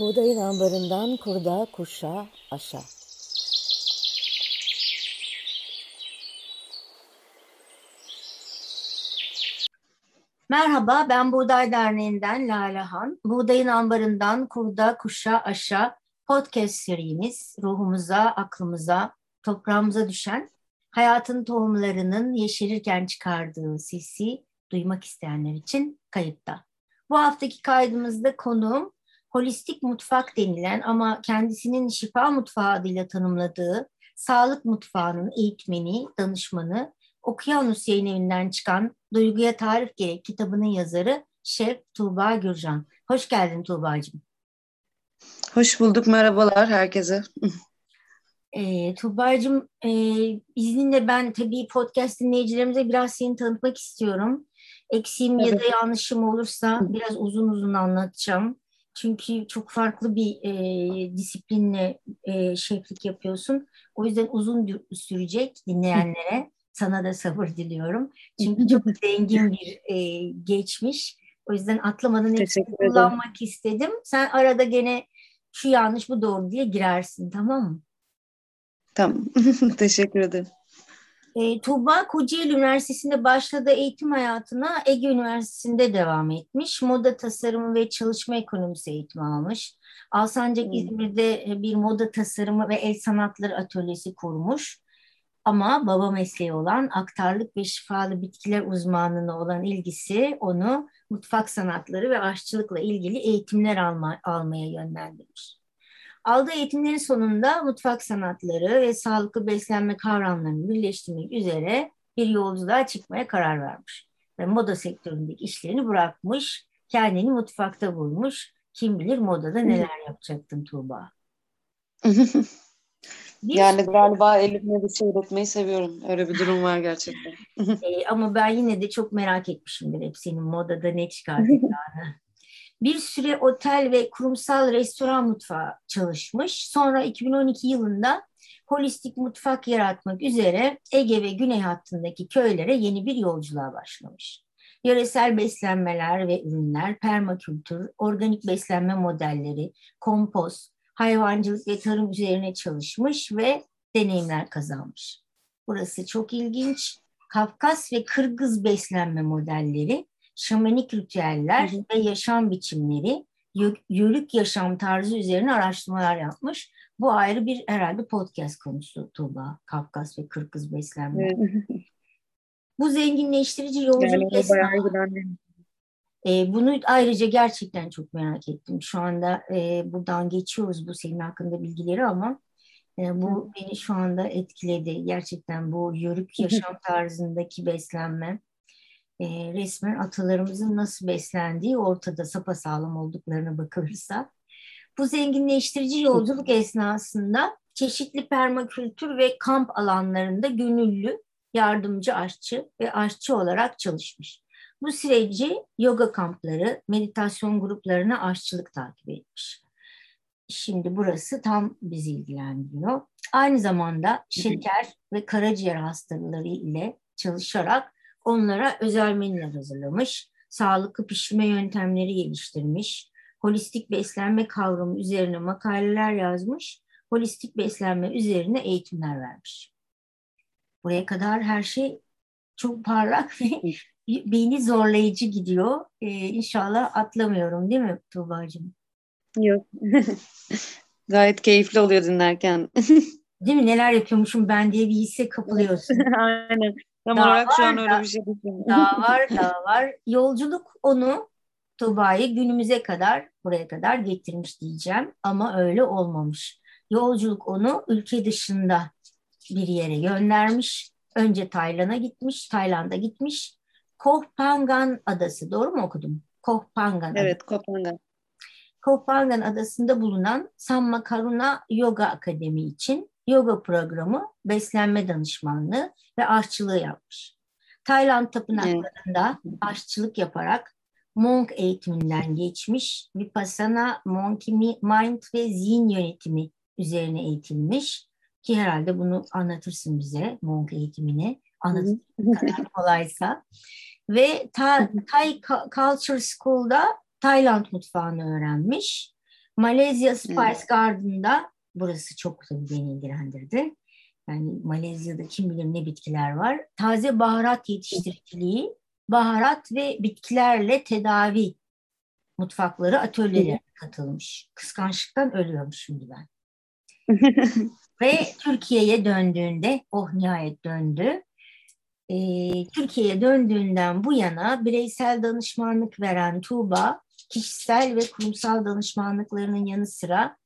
Buğdayın ambarından kurda, kuşa, aşa. Merhaba, ben Buğday Derneği'nden Lale Han. Buğdayın ambarından kurda, kuşa, aşa podcast serimiz ruhumuza, aklımıza, toprağımıza düşen hayatın tohumlarının yeşerirken çıkardığı sesi duymak isteyenler için kayıtta. Bu haftaki kaydımızda konuğum holistik mutfak denilen ama kendisinin şifa mutfağı adıyla tanımladığı sağlık mutfağının eğitmeni, danışmanı, Okyanus yayın evinden çıkan Duyguya Tarif Gerek kitabının yazarı Şef Tuğba Gürcan. Hoş geldin Tuğba'cığım. Hoş bulduk, merhabalar herkese. E, Tuğba'cığım e, izninle ben tabii podcast dinleyicilerimize biraz seni tanıtmak istiyorum. Eksiğim evet. ya da yanlışım olursa biraz uzun uzun anlatacağım. Çünkü çok farklı bir e, disiplinle e, şeflik yapıyorsun. O yüzden uzun sürecek dinleyenlere. Sana da sabır diliyorum. Çünkü çok zengin bir e, geçmiş. O yüzden atlamadan hepsini kullanmak istedim. Sen arada gene şu yanlış bu doğru diye girersin tamam mı? Tamam. Teşekkür ederim. E, Tuğba Kocaeli Üniversitesi'nde başladığı eğitim hayatına Ege Üniversitesi'nde devam etmiş. Moda tasarımı ve çalışma ekonomisi eğitimi almış. Alsancak hmm. İzmir'de bir moda tasarımı ve el sanatları atölyesi kurmuş. Ama baba mesleği olan aktarlık ve şifalı bitkiler uzmanlığına olan ilgisi onu mutfak sanatları ve aşçılıkla ilgili eğitimler alma, almaya yönlendirmiş. Aldığı eğitimlerin sonunda mutfak sanatları ve sağlıklı beslenme kavramlarını birleştirmek üzere bir yolculuğa çıkmaya karar vermiş. Ve moda sektöründeki işlerini bırakmış, kendini mutfakta bulmuş. Kim bilir modada neler yapacaktın Tuğba. yani galiba elimle bir şey üretmeyi seviyorum. Öyle bir durum var gerçekten. e, ama ben yine de çok merak etmişimdir hep senin modada ne çıkartacağını. Bir süre otel ve kurumsal restoran mutfağı çalışmış. Sonra 2012 yılında holistik mutfak yaratmak üzere Ege ve Güney hattındaki köylere yeni bir yolculuğa başlamış. Yöresel beslenmeler ve ürünler, permakültür, organik beslenme modelleri, kompost, hayvancılık ve tarım üzerine çalışmış ve deneyimler kazanmış. Burası çok ilginç. Kafkas ve Kırgız beslenme modelleri şamanik ritüeller hı hı. ve yaşam biçimleri, yörük yaşam tarzı üzerine araştırmalar yapmış. Bu ayrı bir herhalde podcast konusu Tuğba, Kafkas ve Kırgız beslenme. Bu zenginleştirici yolculuk yani esnasında e, bunu ayrıca gerçekten çok merak ettim. Şu anda e, buradan geçiyoruz bu senin hakkında bilgileri ama e, bu beni şu anda etkiledi. Gerçekten bu yörük yaşam tarzındaki beslenme e, resmen atalarımızın nasıl beslendiği ortada sapasağlam olduklarına bakılırsa. Bu zenginleştirici yolculuk esnasında çeşitli permakültür ve kamp alanlarında gönüllü yardımcı aşçı ve aşçı olarak çalışmış. Bu süreci yoga kampları, meditasyon gruplarına aşçılık takip etmiş. Şimdi burası tam bizi ilgilendiriyor. Aynı zamanda şeker ve karaciğer hastalıkları ile çalışarak Onlara özel menüler hazırlamış, sağlıklı pişirme yöntemleri geliştirmiş, holistik beslenme kavramı üzerine makaleler yazmış, holistik beslenme üzerine eğitimler vermiş. Buraya kadar her şey çok parlak ve beni zorlayıcı gidiyor. Ee, inşallah atlamıyorum değil mi Tuğba'cığım? Yok. Gayet keyifli oluyor dinlerken. değil mi? Neler yapıyormuşum ben diye bir hisse kapılıyorsun. Aynen. Tam daha olarak şu an öyle da, bir şey düşünüyorum. Daha var, daha var. Yolculuk onu Tuba'yı günümüze kadar buraya kadar getirmiş diyeceğim ama öyle olmamış. Yolculuk onu ülke dışında bir yere göndermiş. Önce Tayland'a gitmiş, Tayland'a gitmiş. Koh Phangan adası, doğru mu okudum? Koh Phangan. Evet, Koh Phangan. Koh Phangan adasında bulunan Samma Karuna Yoga Akademi için yoga programı, beslenme danışmanlığı ve aşçılığı yapmış. Tayland tapınaklarında evet. aşçılık yaparak Monk eğitiminden geçmiş, Vipassana, Monkey Mind ve zihin yönetimi üzerine eğitilmiş ki herhalde bunu anlatırsın bize Monk eğitimini anlatır kadar kolaysa ve Ta Thai Culture School'da Tayland mutfağını öğrenmiş. Malezya Spice Garden'da burası çok tabii beni ilgilendirdi. Yani Malezya'da kim bilir ne bitkiler var. Taze baharat yetiştiriciliği, baharat ve bitkilerle tedavi mutfakları atölyelerine katılmış. Kıskançlıktan ölüyorum şimdi ben. ve Türkiye'ye döndüğünde, oh nihayet döndü. Ee, Türkiye'ye döndüğünden bu yana bireysel danışmanlık veren Tuğba, kişisel ve kurumsal danışmanlıklarının yanı sıra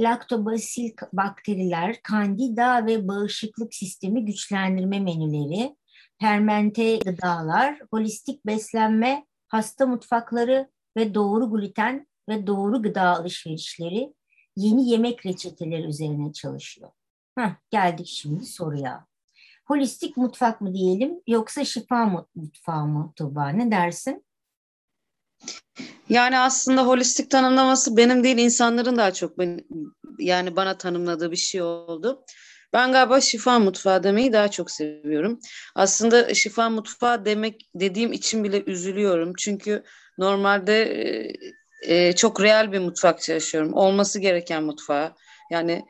laktobasil bakteriler, kandida ve bağışıklık sistemi güçlendirme menüleri, fermente gıdalar, holistik beslenme, hasta mutfakları ve doğru gluten ve doğru gıda alışverişleri, yeni yemek reçeteleri üzerine çalışıyor. Heh, geldik şimdi soruya. Holistik mutfak mı diyelim yoksa şifa mutfağı mı Tuba? Ne dersin? Yani aslında holistik tanımlaması benim değil insanların daha çok ben, yani bana tanımladığı bir şey oldu. Ben galiba şifa mutfağı demeyi daha çok seviyorum. Aslında şifa mutfağı demek dediğim için bile üzülüyorum. Çünkü normalde e, e, çok real bir mutfak çalışıyorum. Olması gereken mutfağı. Yani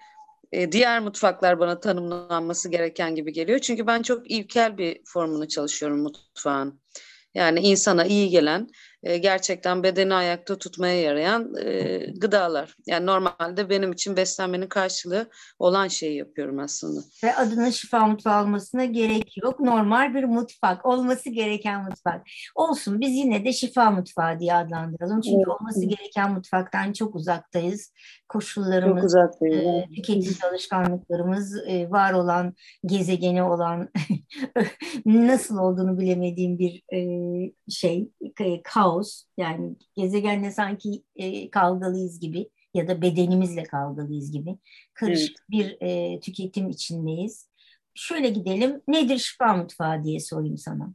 e, diğer mutfaklar bana tanımlanması gereken gibi geliyor. Çünkü ben çok ilkel bir formunu çalışıyorum mutfağın. Yani insana iyi gelen e, gerçekten bedeni ayakta tutmaya yarayan e, gıdalar. Yani normalde benim için beslenmenin karşılığı olan şeyi yapıyorum aslında. Ve adına şifa mutfağı olmasına gerek yok. Normal bir mutfak, olması gereken mutfak. Olsun biz yine de şifa mutfağı diye adlandıralım. Çünkü evet. olması gereken mutfaktan çok uzaktayız. Koşullarımız, çok uzaktayız. E, tüketici alışkanlıklarımız, e, var olan gezegeni olan nasıl olduğunu bilemediğim bir e, şey, kaos kaos yani gezegenle sanki e, kavgalıyız gibi ya da bedenimizle kavgalıyız gibi karışık evet. bir e, tüketim içindeyiz. Şöyle gidelim nedir şifa mutfağı diye sorayım sana.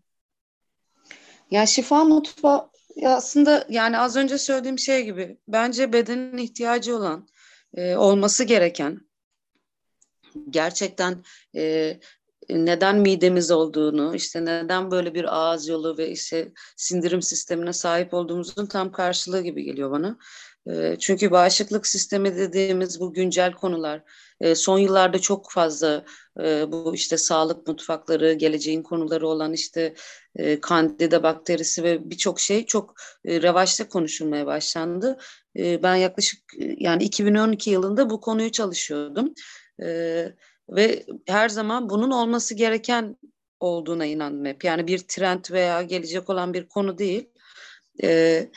Ya şifa mutfağı aslında yani az önce söylediğim şey gibi bence bedenin ihtiyacı olan e, olması gereken gerçekten e, neden midemiz olduğunu, işte neden böyle bir ağız yolu ve işte sindirim sistemine sahip olduğumuzun tam karşılığı gibi geliyor bana. Çünkü bağışıklık sistemi dediğimiz bu güncel konular son yıllarda çok fazla bu işte sağlık mutfakları, geleceğin konuları olan işte kandida bakterisi ve birçok şey çok revaçta konuşulmaya başlandı. Ben yaklaşık yani 2012 yılında bu konuyu çalışıyordum. Evet ve her zaman bunun olması gereken olduğuna inandım hep. Yani bir trend veya gelecek olan bir konu değil. Ee,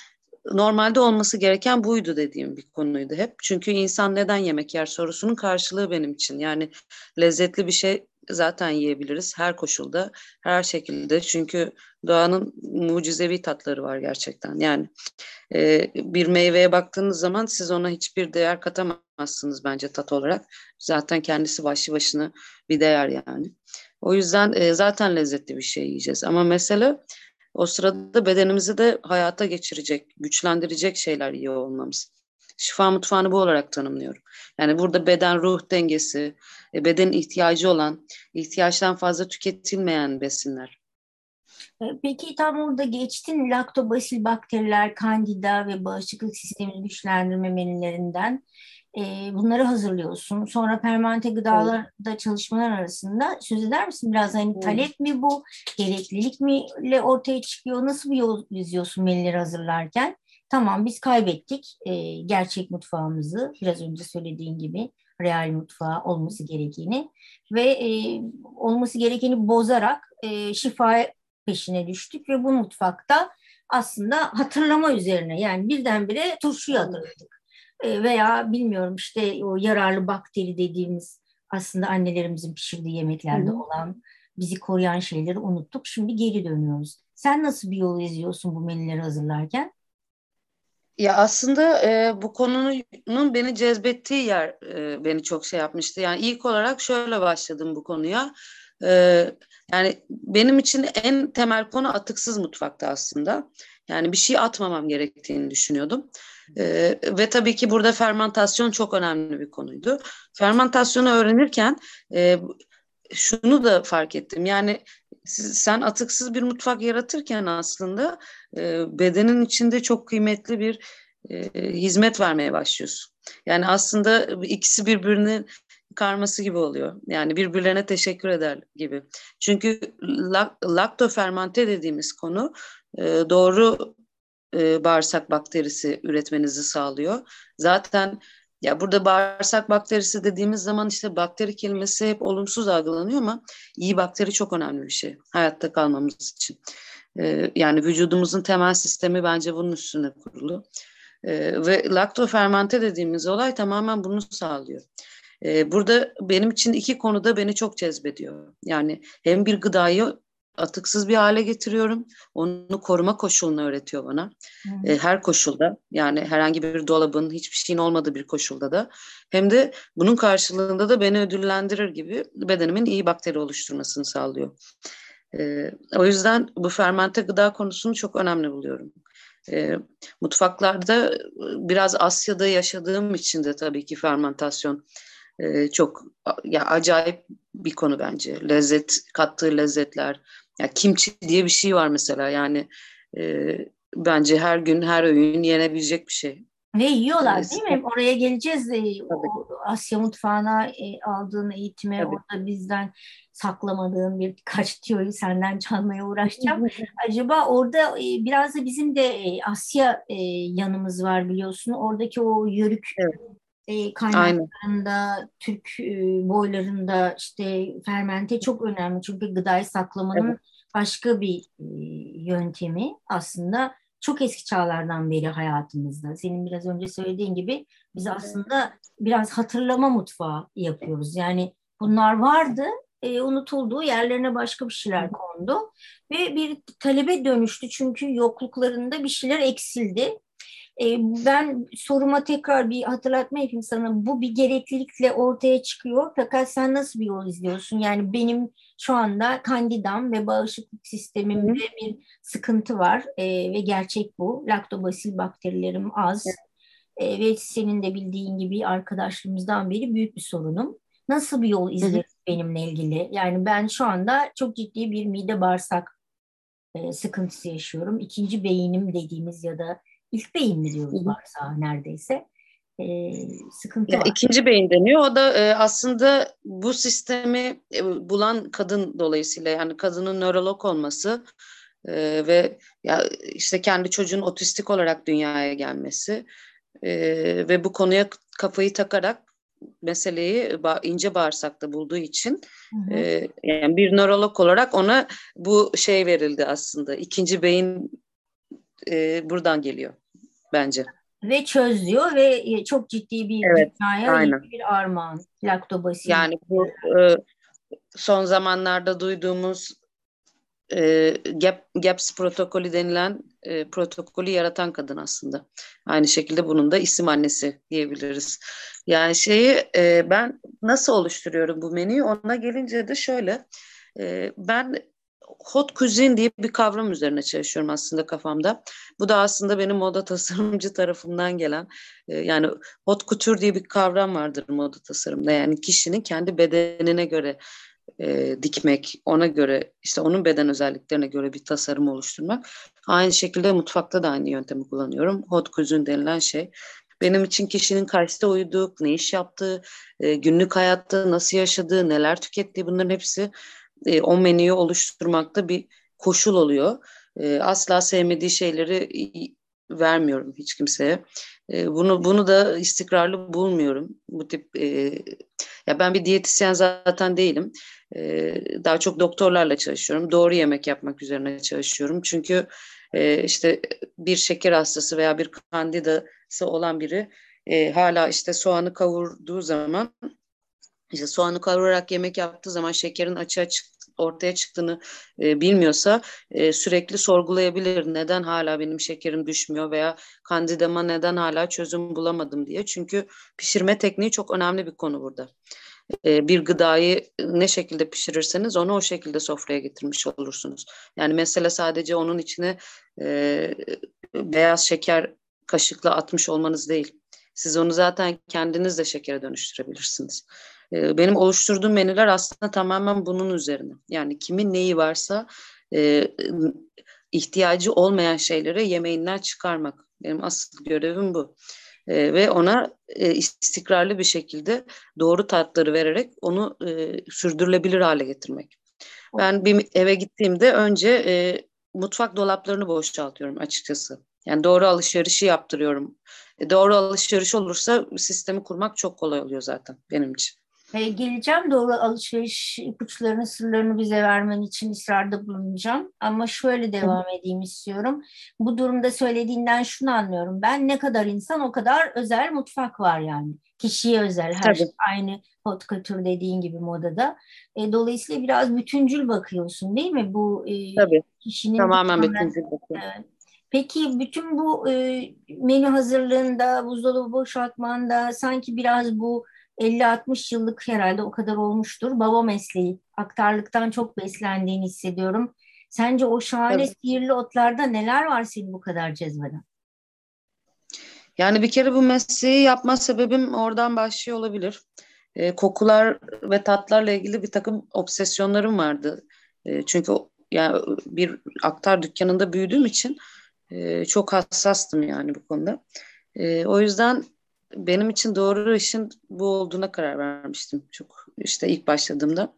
normalde olması gereken buydu dediğim bir konuydu hep. Çünkü insan neden yemek yer sorusunun karşılığı benim için. Yani lezzetli bir şey zaten yiyebiliriz her koşulda, her şekilde. Çünkü doğanın mucizevi tatları var gerçekten. Yani e, bir meyveye baktığınız zaman siz ona hiçbir değer katamazsınız bence tat olarak. Zaten kendisi başlı başına bir değer yani. O yüzden e, zaten lezzetli bir şey yiyeceğiz. Ama mesela o sırada bedenimizi de hayata geçirecek, güçlendirecek şeyler yiyor olmamız. Şifa mutfağını bu olarak tanımlıyorum. Yani burada beden ruh dengesi, e, beden ihtiyacı olan, ihtiyaçtan fazla tüketilmeyen besinler. E, peki tam orada geçtin laktobasil bakteriler, kandida ve bağışıklık sistemini güçlendirme menülerinden e, bunları hazırlıyorsun. Sonra permanente gıdalarda evet. çalışmalar arasında söz eder misin biraz? Hani evet. talep mi bu, gereklilik mi ile ortaya çıkıyor? Nasıl bir yol izliyorsun menüleri hazırlarken? Tamam biz kaybettik e, gerçek mutfağımızı biraz önce söylediğin gibi real mutfağı olması gerekeni ve e, olması gerekeni bozarak e, şifa peşine düştük ve bu mutfakta aslında hatırlama üzerine yani birdenbire turşuyu hatırladık. E, veya bilmiyorum işte o yararlı bakteri dediğimiz aslında annelerimizin pişirdiği yemeklerde Hı. olan bizi koruyan şeyleri unuttuk. Şimdi geri dönüyoruz. Sen nasıl bir yol izliyorsun bu menüleri hazırlarken? Ya aslında e, bu konunun beni cezbettiği yer e, beni çok şey yapmıştı. Yani ilk olarak şöyle başladım bu konuya. E, yani benim için en temel konu atıksız mutfakta aslında. Yani bir şey atmamam gerektiğini düşünüyordum. E, ve tabii ki burada fermentasyon çok önemli bir konuydu. Fermentasyonu öğrenirken e, şunu da fark ettim. Yani sen atıksız bir mutfak yaratırken aslında e, bedenin içinde çok kıymetli bir e, hizmet vermeye başlıyorsun. Yani aslında ikisi birbirinin karması gibi oluyor. Yani birbirlerine teşekkür eder gibi. Çünkü laktofermante dediğimiz konu e, doğru e, bağırsak bakterisi üretmenizi sağlıyor. Zaten ya burada bağırsak bakterisi dediğimiz zaman işte bakteri kelimesi hep olumsuz algılanıyor ama iyi bakteri çok önemli bir şey hayatta kalmamız için. Ee, yani vücudumuzun temel sistemi bence bunun üstüne kurulu. Ee, ve laktofermente dediğimiz olay tamamen bunu sağlıyor. Ee, burada benim için iki konuda beni çok cezbediyor. Yani hem bir gıdayı atıksız bir hale getiriyorum. Onu koruma koşulunu öğretiyor bana. Hmm. E, her koşulda yani herhangi bir dolabın hiçbir şeyin olmadığı bir koşulda da hem de bunun karşılığında da beni ödüllendirir gibi bedenimin iyi bakteri oluşturmasını sağlıyor. E, o yüzden bu fermente gıda konusunu çok önemli buluyorum. E, mutfaklarda biraz Asya'da yaşadığım için de tabii ki fermentasyon e, çok ya acayip bir konu bence. Lezzet kattığı lezzetler, ya kimçi diye bir şey var mesela yani e, bence her gün her öğün yenebilecek bir şey. Ve yiyorlar değil mi? Oraya geleceğiz. E, o Asya mutfağına e, aldığın eğitime Tabii. orada bizden saklamadığın bir kaç tiyoyu senden çalmaya uğraşacağım. Acaba orada e, biraz da bizim de Asya yanımız var biliyorsun. Oradaki o yörük evet. E, kaynaklarında, Aynen. Türk e, boylarında işte fermente çok önemli. Çünkü gıdayı saklamanın evet başka bir e, yöntemi aslında çok eski çağlardan beri hayatımızda. Senin biraz önce söylediğin gibi biz aslında biraz hatırlama mutfağı yapıyoruz. Yani bunlar vardı, e, unutuldu, yerlerine başka bir şeyler kondu ve bir talebe dönüştü çünkü yokluklarında bir şeyler eksildi. E, ben soruma tekrar bir hatırlatma yapayım sana. Bu bir gereklilikle ortaya çıkıyor. Fakat sen nasıl bir yol izliyorsun? Yani benim şu anda kandidam ve bağışıklık sistemimde bir sıkıntı var e, ve gerçek bu. Laktobasil bakterilerim az. E, ve senin de bildiğin gibi arkadaşlığımızdan beri büyük bir sorunum. Nasıl bir yol izliyorsun benimle ilgili? Yani ben şu anda çok ciddi bir mide bağırsak e, sıkıntısı yaşıyorum. İkinci beynim dediğimiz ya da ilk beyin mi diyoruz varsa neredeyse e, sıkıntı ya, var. İkinci beyin deniyor. O da e, aslında bu sistemi e, bulan kadın dolayısıyla yani kadının nörolog olması e, ve ya işte kendi çocuğun otistik olarak dünyaya gelmesi e, ve bu konuya kafayı takarak meseleyi ince bağırsakta bulduğu için hı hı. E, yani bir nörolog olarak ona bu şey verildi aslında. ikinci beyin e, buradan geliyor bence. Ve çözüyor ve e, çok ciddi bir evet, dünyaya bir armağan. Laktobasil. Yani bu e, son zamanlarda duyduğumuz e, GAP, GAPS protokolü denilen e, protokolü yaratan kadın aslında. Aynı şekilde bunun da isim annesi diyebiliriz. Yani şeyi e, ben nasıl oluşturuyorum bu menüyü ona gelince de şöyle e, ben hot cuisine diye bir kavram üzerine çalışıyorum aslında kafamda. Bu da aslında benim moda tasarımcı tarafından gelen e, yani hot couture diye bir kavram vardır moda tasarımda. Yani kişinin kendi bedenine göre e, dikmek, ona göre işte onun beden özelliklerine göre bir tasarım oluşturmak. Aynı şekilde mutfakta da aynı yöntemi kullanıyorum. Hot cuisine denilen şey. Benim için kişinin karşısında uyuduğu, ne iş yaptığı, e, günlük hayatta nasıl yaşadığı, neler tükettiği bunların hepsi e, o menüyü oluşturmakta bir koşul oluyor. E, asla sevmediği şeyleri vermiyorum hiç kimseye. E, bunu bunu da istikrarlı bulmuyorum. Bu tip e, ya ben bir diyetisyen zaten değilim. E, daha çok doktorlarla çalışıyorum. Doğru yemek yapmak üzerine çalışıyorum. Çünkü e, işte bir şeker hastası veya bir kandidası olan biri e, hala işte soğanı kavurduğu zaman işte soğanı kavurarak yemek yaptığı zaman şekerin açığa çık ortaya çıktığını e, bilmiyorsa e, sürekli sorgulayabilir. Neden hala benim şekerim düşmüyor veya kandidama neden hala çözüm bulamadım diye. Çünkü pişirme tekniği çok önemli bir konu burada. E, bir gıdayı ne şekilde pişirirseniz onu o şekilde sofraya getirmiş olursunuz. Yani mesela sadece onun içine e, beyaz şeker kaşıkla atmış olmanız değil. Siz onu zaten kendiniz de şekere dönüştürebilirsiniz. Benim oluşturduğum menüler aslında tamamen bunun üzerine. Yani kimin neyi varsa e, ihtiyacı olmayan şeyleri yemeğinden çıkarmak. Benim asıl görevim bu. E, ve ona e, istikrarlı bir şekilde doğru tatları vererek onu e, sürdürülebilir hale getirmek. Ben bir eve gittiğimde önce e, mutfak dolaplarını boşaltıyorum açıkçası. Yani doğru alışverişi yaptırıyorum. E, doğru alışveriş olursa sistemi kurmak çok kolay oluyor zaten benim için. E, geleceğim doğru alışveriş ipuçlarını, sırlarını bize vermen için ısrarda bulunacağım. Ama şöyle devam edeyim istiyorum. Bu durumda söylediğinden şunu anlıyorum. Ben ne kadar insan o kadar özel mutfak var yani. Kişiye özel her Tabii. şey aynı hot couture dediğin gibi modada. E, dolayısıyla biraz bütüncül bakıyorsun değil mi? Bu e, Tabii. kişinin tamamen bütüncül bakıyorum. Evet. Peki bütün bu e, menü hazırlığında, buzdolabı boşaltmanda sanki biraz bu 50-60 yıllık herhalde o kadar olmuştur. Baba mesleği, aktarlıktan çok beslendiğini hissediyorum. Sence o şahane evet. sihirli otlarda neler var senin bu kadar cezbeden? Yani bir kere bu mesleği yapma sebebim oradan başlıyor olabilir. E, kokular ve tatlarla ilgili bir takım obsesyonlarım vardı. E, çünkü yani bir aktar dükkanında büyüdüğüm için e, çok hassastım yani bu konuda. E, o yüzden benim için doğru işin bu olduğuna karar vermiştim. Çok işte ilk başladığımda.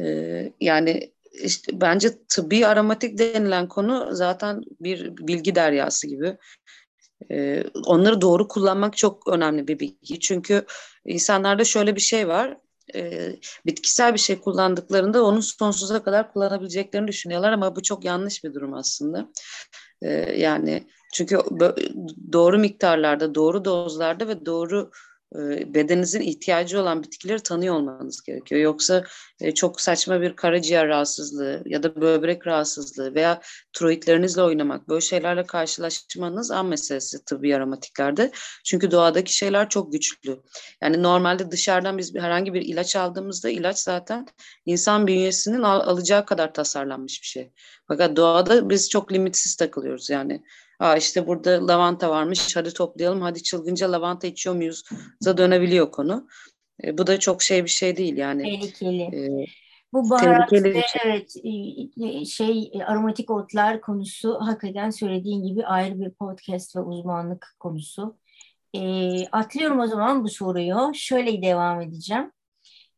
Ee, yani işte bence tıbbi aromatik denilen konu zaten bir bilgi deryası gibi. Ee, onları doğru kullanmak çok önemli bir bilgi. Çünkü insanlarda şöyle bir şey var. E, bitkisel bir şey kullandıklarında onu sonsuza kadar kullanabileceklerini düşünüyorlar ama bu çok yanlış bir durum aslında. E, yani çünkü doğru miktarlarda, doğru dozlarda ve doğru e, bedeninizin ihtiyacı olan bitkileri tanıyor olmanız gerekiyor. Yoksa e, çok saçma bir karaciğer rahatsızlığı ya da böbrek rahatsızlığı veya tiroidlerinizle oynamak böyle şeylerle karşılaşmanız an meselesi tıbbi aromatiklerde. Çünkü doğadaki şeyler çok güçlü. Yani normalde dışarıdan biz herhangi bir ilaç aldığımızda ilaç zaten insan bünyesinin al- alacağı kadar tasarlanmış bir şey. Fakat doğada biz çok limitsiz takılıyoruz yani. Aa işte burada lavanta varmış hadi toplayalım hadi çılgınca lavanta içiyor muyuz da dönebiliyor konu. E, bu da çok şey bir şey değil yani. Tehlikeli. E, bu baharat ve şey. evet e, şey aromatik otlar konusu hakikaten söylediğin gibi ayrı bir podcast ve uzmanlık konusu. E, atlıyorum o zaman bu soruyu. Şöyle devam edeceğim.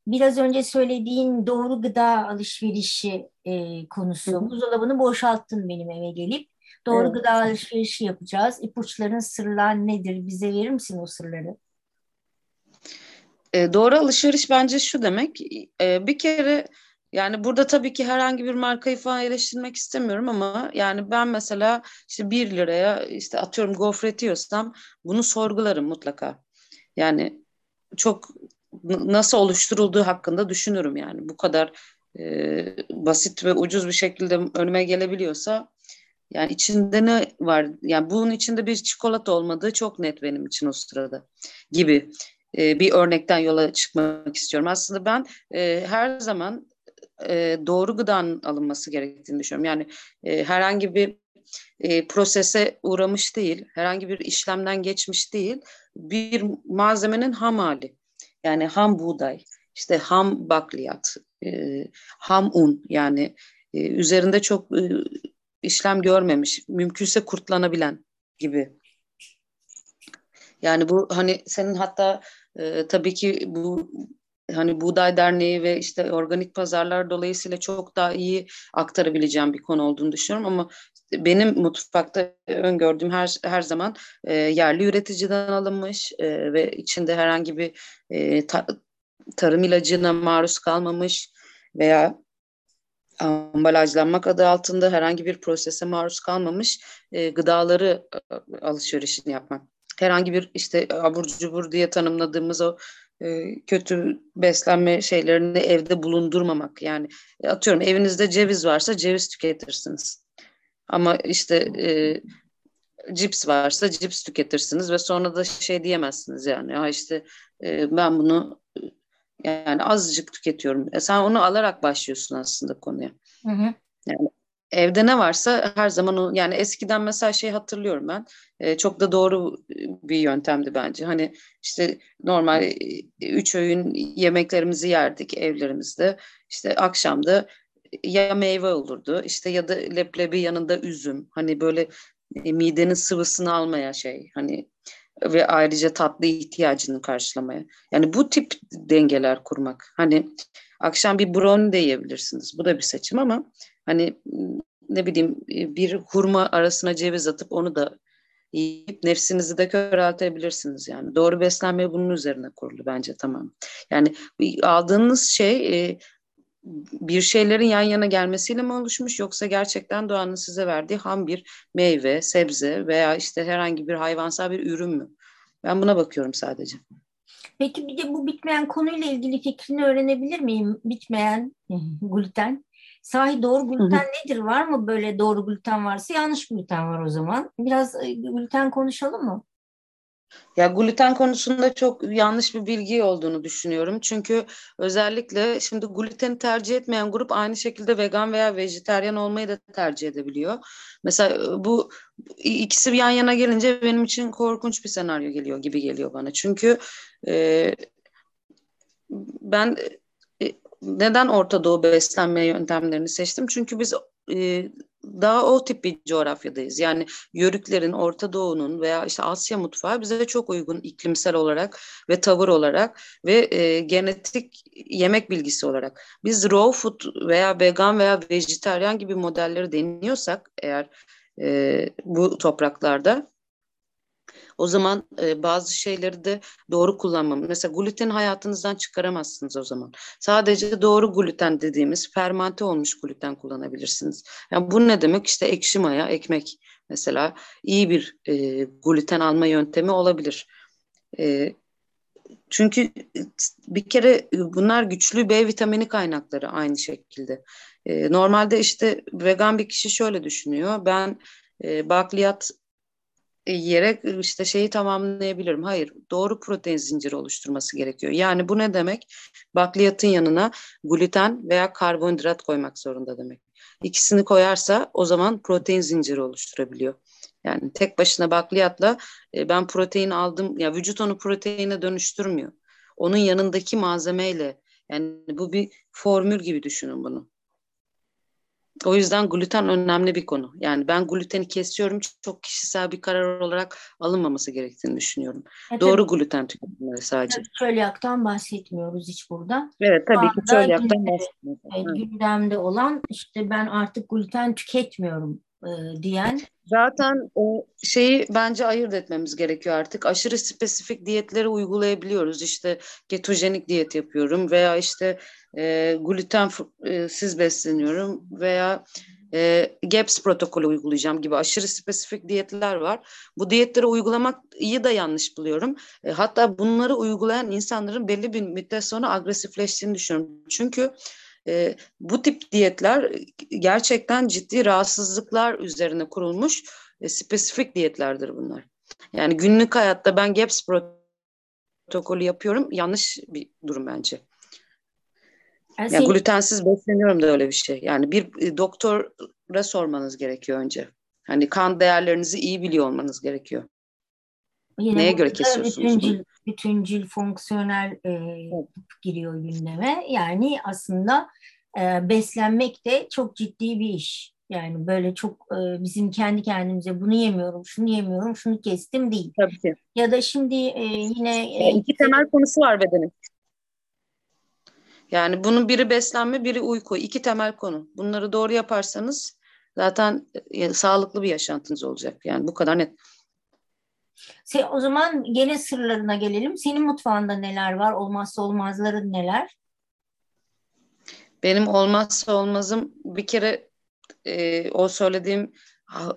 Biraz önce söylediğin doğru gıda alışverişi e, konusu. Buzdolabını boşalttın benim eve gelip. Doğru evet. gıda alışverişi yapacağız. İpuçların sırlar nedir? Bize verir misin o sırları? E, doğru alışveriş bence şu demek. E, bir kere yani burada tabii ki herhangi bir markayı falan eleştirmek istemiyorum ama yani ben mesela işte bir liraya işte atıyorum gofret yiyorsam bunu sorgularım mutlaka. Yani çok nasıl oluşturulduğu hakkında düşünürüm yani bu kadar e, basit ve ucuz bir şekilde önüme gelebiliyorsa yani içinde ne var? Yani bunun içinde bir çikolata olmadığı çok net benim için o sırada gibi e, bir örnekten yola çıkmak istiyorum. Aslında ben e, her zaman e, doğru gıdanın alınması gerektiğini düşünüyorum. Yani e, herhangi bir e, prosese uğramış değil, herhangi bir işlemden geçmiş değil, bir malzemenin ham hali. Yani ham buğday, işte ham bakliyat, e, ham un yani e, üzerinde çok e, işlem görmemiş, mümkünse kurtlanabilen gibi. Yani bu hani senin hatta e, tabii ki bu hani Buğday Derneği ve işte organik pazarlar dolayısıyla çok daha iyi aktarabileceğim bir konu olduğunu düşünüyorum ama benim mutfakta öngördüğüm her her zaman e, yerli üreticiden alınmış e, ve içinde herhangi bir e, ta, tarım ilacına maruz kalmamış veya ambalajlanmak adı altında herhangi bir prosese maruz kalmamış e, gıdaları e, alışverişini yapmak. Herhangi bir işte abur cubur diye tanımladığımız o e, kötü beslenme şeylerini evde bulundurmamak. Yani e, atıyorum evinizde ceviz varsa ceviz tüketirsiniz. Ama işte e, cips varsa cips tüketirsiniz ve sonra da şey diyemezsiniz yani. Ha işte e, ben bunu yani azıcık tüketiyorum. E sen onu alarak başlıyorsun aslında konuya. Hı hı. Yani evde ne varsa her zaman o yani eskiden mesela şey hatırlıyorum ben e, çok da doğru bir yöntemdi bence hani işte normal e, üç öğün yemeklerimizi yerdik evlerimizde işte akşamda ya meyve olurdu işte ya da leblebi yanında üzüm hani böyle e, midenin sıvısını almaya şey hani ve ayrıca tatlı ihtiyacını karşılamaya. Yani bu tip dengeler kurmak. Hani akşam bir brownie de yiyebilirsiniz. Bu da bir seçim ama hani ne bileyim bir hurma arasına ceviz atıp onu da yiyip nefsinizi de köreltebilirsiniz yani. Doğru beslenme bunun üzerine kurulu bence tamam. Yani aldığınız şey e, bir şeylerin yan yana gelmesiyle mi oluşmuş yoksa gerçekten doğanın size verdiği ham bir meyve, sebze veya işte herhangi bir hayvansal bir ürün mü? Ben buna bakıyorum sadece. Peki bir de bu bitmeyen konuyla ilgili fikrini öğrenebilir miyim? Bitmeyen gluten. Sahi doğru gluten nedir? Var mı böyle doğru gluten varsa yanlış gluten var o zaman. Biraz e, gluten konuşalım mı? Ya gluten konusunda çok yanlış bir bilgi olduğunu düşünüyorum. Çünkü özellikle şimdi gluteni tercih etmeyen grup aynı şekilde vegan veya vejeteryan olmayı da tercih edebiliyor. Mesela e, bu ikisi yan yana gelince benim için korkunç bir senaryo geliyor gibi geliyor bana. Çünkü e, ben e, neden Orta Doğu beslenme yöntemlerini seçtim? Çünkü biz e, daha o tip bir coğrafyadayız. Yani Yörüklerin, Orta Doğu'nun veya işte Asya mutfağı bize çok uygun iklimsel olarak ve tavır olarak ve e, genetik yemek bilgisi olarak. Biz raw food veya vegan veya vejetaryen gibi modelleri deniyorsak eğer e, bu topraklarda o zaman e, bazı şeyleri de doğru kullanmam. Mesela gluten hayatınızdan çıkaramazsınız o zaman. Sadece doğru gluten dediğimiz fermente olmuş gluten kullanabilirsiniz. Yani bu ne demek? İşte ekşi maya, ekmek mesela iyi bir e, gluten alma yöntemi olabilir. E, çünkü bir kere bunlar güçlü B vitamini kaynakları aynı şekilde. E, normalde işte vegan bir kişi şöyle düşünüyor. Ben e, bakliyat yiyerek işte şeyi tamamlayabilirim. Hayır, doğru protein zinciri oluşturması gerekiyor. Yani bu ne demek? Bakliyatın yanına gluten veya karbonhidrat koymak zorunda demek. İkisini koyarsa o zaman protein zinciri oluşturabiliyor. Yani tek başına bakliyatla e, ben protein aldım ya vücut onu proteine dönüştürmüyor. Onun yanındaki malzemeyle yani bu bir formül gibi düşünün bunu. O yüzden gluten önemli bir konu. Yani ben gluteni kesiyorum çok kişisel bir karar olarak alınmaması gerektiğini düşünüyorum. Evet, Doğru tabii, gluten tüketimleri sadece. Çölyaktan bahsetmiyoruz hiç burada. Evet tabii ki çölyaktan bahsetmiyoruz. Gündemde olan işte ben artık gluten tüketmiyorum e, diyen. Zaten o şeyi bence ayırt etmemiz gerekiyor artık. Aşırı spesifik diyetleri uygulayabiliyoruz. İşte ketojenik diyet yapıyorum veya işte e, glutensiz besleniyorum veya e, GAPS protokolü uygulayacağım gibi aşırı spesifik diyetler var. Bu diyetleri uygulamak iyi de yanlış buluyorum. E, hatta bunları uygulayan insanların belli bir müddet sonra agresifleştiğini düşünüyorum. Çünkü e, bu tip diyetler gerçekten ciddi rahatsızlıklar üzerine kurulmuş e, spesifik diyetlerdir bunlar. Yani günlük hayatta ben GAPS protokolü yapıyorum yanlış bir durum bence. Yani, yani glutensiz besleniyorum da öyle bir şey. Yani bir e, doktora sormanız gerekiyor önce. Hani kan değerlerinizi iyi biliyor olmanız gerekiyor. Yine Neye göre kesiyorsunuz? Bütüncül, bütüncül fonksiyonel e, evet. giriyor gündeme. Yani aslında e, beslenmek de çok ciddi bir iş. Yani böyle çok e, bizim kendi kendimize bunu yemiyorum, şunu yemiyorum, şunu kestim değil. Tabii ki. Ya da şimdi e, yine... E, iki temel konusu var bedenin. Yani bunun biri beslenme, biri uyku. İki temel konu. Bunları doğru yaparsanız zaten e, sağlıklı bir yaşantınız olacak. Yani bu kadar net. Se, o zaman gene sırlarına gelelim. Senin mutfağında neler var? Olmazsa olmazların neler? Benim olmazsa olmazım bir kere e, o söylediğim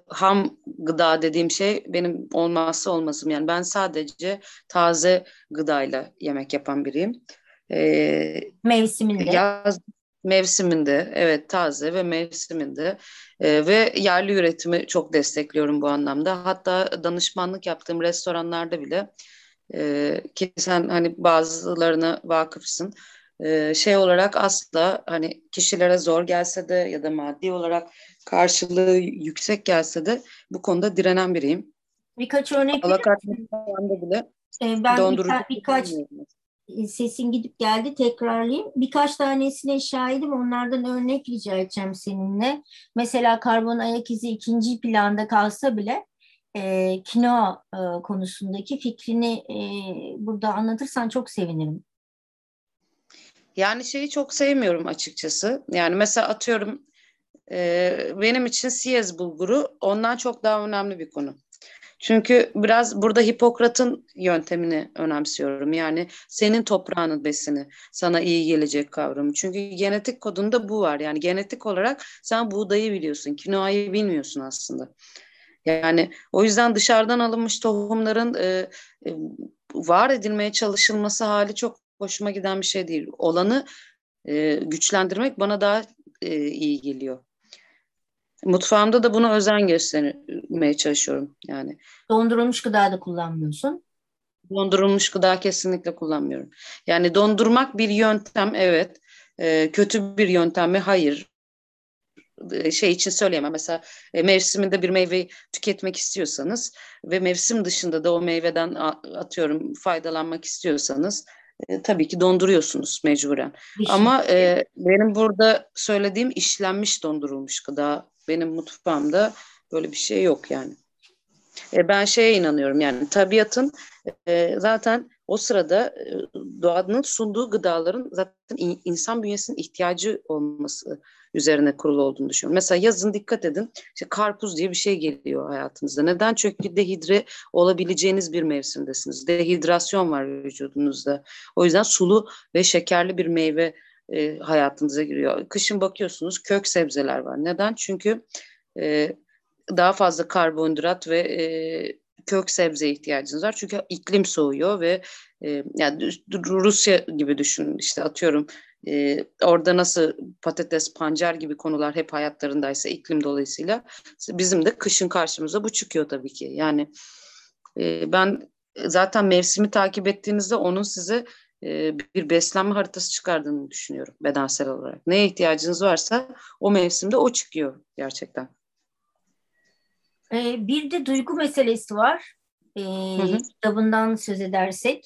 ham gıda dediğim şey benim olmazsa olmazım. Yani ben sadece taze gıdayla yemek yapan biriyim. E, mevsiminde. Yaz mevsiminde evet taze ve mevsiminde e, ve yerli üretimi çok destekliyorum bu anlamda. Hatta danışmanlık yaptığım restoranlarda bile e, ki sen hani bazılarına vakıfsın e, şey olarak asla hani kişilere zor gelse de ya da maddi olarak karşılığı yüksek gelse de bu konuda direnen biriyim. Birkaç örnek Alakart bile ee, ben birka, birkaç sesin gidip geldi tekrarlayayım. Birkaç tanesine şahidim onlardan örnek rica edeceğim seninle. Mesela karbon ayak izi ikinci planda kalsa bile e, kino e, konusundaki fikrini e, burada anlatırsan çok sevinirim. Yani şeyi çok sevmiyorum açıkçası. Yani mesela atıyorum e, benim için siyez bulguru ondan çok daha önemli bir konu. Çünkü biraz burada Hipokrat'ın yöntemini önemsiyorum. Yani senin toprağının besini sana iyi gelecek kavramı. Çünkü genetik kodunda bu var. Yani genetik olarak sen buğdayı biliyorsun, kinoayı bilmiyorsun aslında. Yani o yüzden dışarıdan alınmış tohumların e, e, var edilmeye çalışılması hali çok hoşuma giden bir şey değil. Olanı e, güçlendirmek bana daha e, iyi geliyor. Mutfağımda da buna özen göstermeye çalışıyorum yani. Dondurulmuş gıda da kullanmıyorsun. Dondurulmuş gıda kesinlikle kullanmıyorum. Yani dondurmak bir yöntem evet. E, kötü bir yöntem mi? Hayır. E, şey için söyleyemem. Mesela e, mevsiminde bir meyveyi tüketmek istiyorsanız ve mevsim dışında da o meyveden atıyorum faydalanmak istiyorsanız e, tabii ki donduruyorsunuz mecburen. Şey. Ama e, benim burada söylediğim işlenmiş dondurulmuş gıda benim mutfağımda böyle bir şey yok yani. E, ben şeye inanıyorum yani tabiatın e, zaten o sırada e, doğanın sunduğu gıdaların zaten in, insan bünyesinin ihtiyacı olması üzerine kurulu olduğunu düşünüyorum. Mesela yazın dikkat edin işte karpuz diye bir şey geliyor hayatınızda. Neden? Çünkü dehidre olabileceğiniz bir mevsimdesiniz. Dehidrasyon var vücudunuzda. O yüzden sulu ve şekerli bir meyve e, hayatınıza giriyor. Kışın bakıyorsunuz kök sebzeler var. Neden? Çünkü e, daha fazla karbonhidrat ve e, kök sebze ihtiyacınız var. Çünkü iklim soğuyor ve e, yani Rusya gibi düşünün işte atıyorum e, orada nasıl patates, pancar gibi konular hep hayatlarındaysa iklim dolayısıyla bizim de kışın karşımıza bu çıkıyor tabii ki. Yani e, ben zaten mevsimi takip ettiğinizde onun size e, bir beslenme haritası çıkardığını düşünüyorum bedensel olarak. Neye ihtiyacınız varsa o mevsimde o çıkıyor gerçekten. Bir de duygu meselesi var. E, Kitabından söz edersek.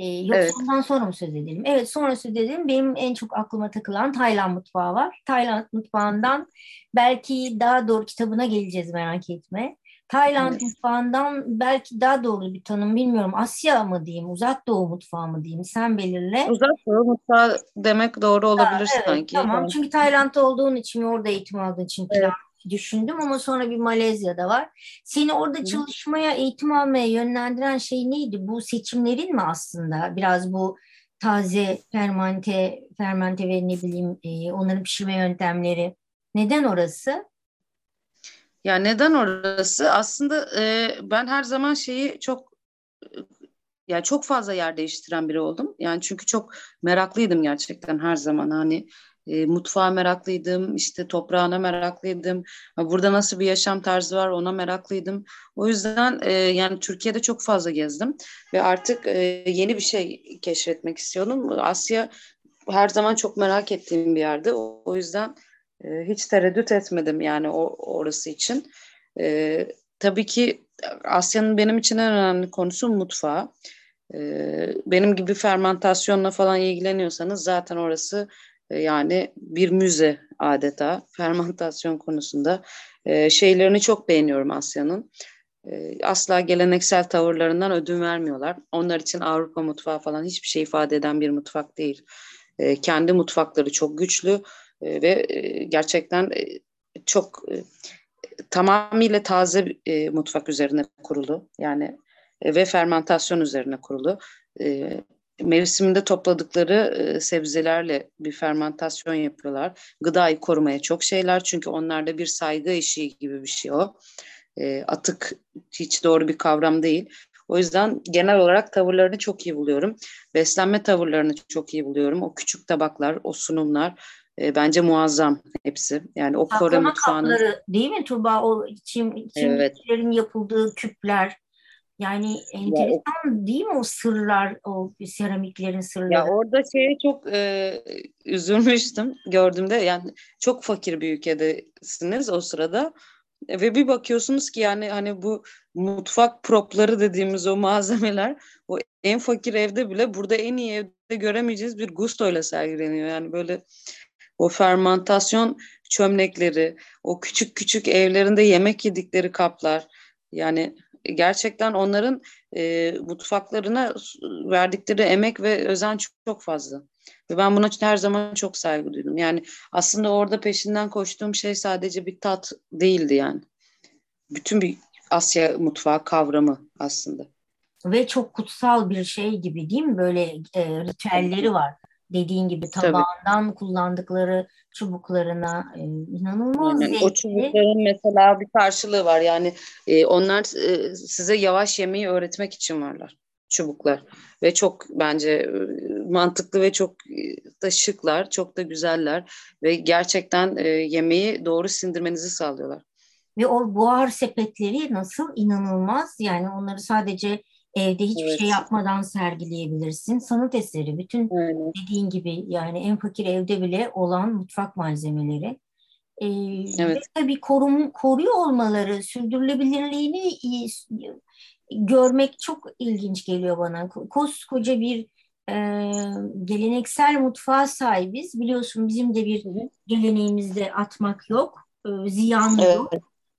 Yoksa evet. ondan sonra mı söz edelim? Evet sonra söz edelim. Benim en çok aklıma takılan Tayland mutfağı var. Tayland mutfağından belki daha doğru kitabına geleceğiz merak etme. Tayland evet. mutfağından belki daha doğru bir tanım bilmiyorum. Asya mı diyeyim, uzak doğu mutfağı mı diyeyim sen belirle. Uzak doğu mutfağı demek doğru olabilir evet, sanki. Tamam çünkü Tayland'da olduğun için orada eğitim aldığın için evet. düşündüm ama sonra bir Malezya'da var. Seni orada Hı. çalışmaya, eğitim almaya yönlendiren şey neydi? Bu seçimlerin mi aslında? Biraz bu taze fermente, fermente ve ne bileyim e, onların pişirme yöntemleri. Neden orası? Ya neden orası? Aslında e, ben her zaman şeyi çok yani çok fazla yer değiştiren biri oldum. Yani çünkü çok meraklıydım gerçekten her zaman. Hani e, mutfağa meraklıydım, işte toprağına meraklıydım. Burada nasıl bir yaşam tarzı var ona meraklıydım. O yüzden e, yani Türkiye'de çok fazla gezdim ve artık e, yeni bir şey keşfetmek istiyordum. Asya her zaman çok merak ettiğim bir yerde. O, o yüzden e, hiç tereddüt etmedim yani o orası için. E, tabii ki Asya'nın benim için en önemli konusu mutfağı. E, benim gibi fermentasyonla falan ilgileniyorsanız zaten orası e, yani bir müze adeta fermentasyon konusunda. E, şeylerini çok beğeniyorum Asya'nın. Asla geleneksel tavırlarından ödün vermiyorlar. Onlar için Avrupa mutfağı falan hiçbir şey ifade eden bir mutfak değil. Kendi mutfakları çok güçlü e, ve e, gerçekten e, çok e, tamamıyla taze e, mutfak üzerine kurulu yani e, ve fermentasyon üzerine kurulu. Mevsiminde topladıkları sebzelerle bir fermentasyon yapıyorlar. Gıdayı korumaya çok şeyler çünkü onlarda bir saygı işi gibi bir şey o. Atık hiç doğru bir kavram değil. O yüzden genel olarak tavırlarını çok iyi buluyorum. Beslenme tavırlarını çok iyi buluyorum. O küçük tabaklar, o sunumlar e, bence muazzam hepsi. Yani o Kore mutfağının... kapları değil mi Tuba? O çim, çimlerin evet. yapıldığı küpler. Yani enteresan ya, değil mi o sırlar, o seramiklerin sırları? Ya orada şeye çok e, üzülmüştüm gördüğümde. Yani çok fakir bir ülkedesiniz o sırada. Ve bir bakıyorsunuz ki yani hani bu mutfak propları dediğimiz o malzemeler o en fakir evde bile burada en iyi evde göremeyeceğiz bir gusto ile sergileniyor. Yani böyle o fermentasyon çömlekleri, o küçük küçük evlerinde yemek yedikleri kaplar yani gerçekten onların e, mutfaklarına verdikleri emek ve özen çok, çok fazla. Ve ben buna her zaman çok saygı duydum. Yani aslında orada peşinden koştuğum şey sadece bir tat değildi yani. Bütün bir Asya mutfağı kavramı aslında. Ve çok kutsal bir şey gibi değil mi? Böyle e, ritüelleri var. Dediğin gibi tabağından Tabii. kullandıkları çubuklarına e, inanılmaz yani, O çubukların mesela bir karşılığı var. Yani e, onlar e, size yavaş yemeği öğretmek için varlar çubuklar ve çok bence e, mantıklı ve çok e, da şıklar, çok da güzeller ve gerçekten e, yemeği doğru sindirmenizi sağlıyorlar. Ve o buhar sepetleri nasıl inanılmaz yani onları sadece evde hiçbir şey evet. şey yapmadan sergileyebilirsin. Sanat eseri bütün Aynen. dediğin gibi yani en fakir evde bile olan mutfak malzemeleri. Ee, evet. Ve tabii korum, koruyor olmaları, sürdürülebilirliğini görmek çok ilginç geliyor bana. Koskoca bir e, geleneksel mutfağa sahibiz. Biliyorsun bizim de bir geleneğimizde atmak yok, e, ziyan evet. yok,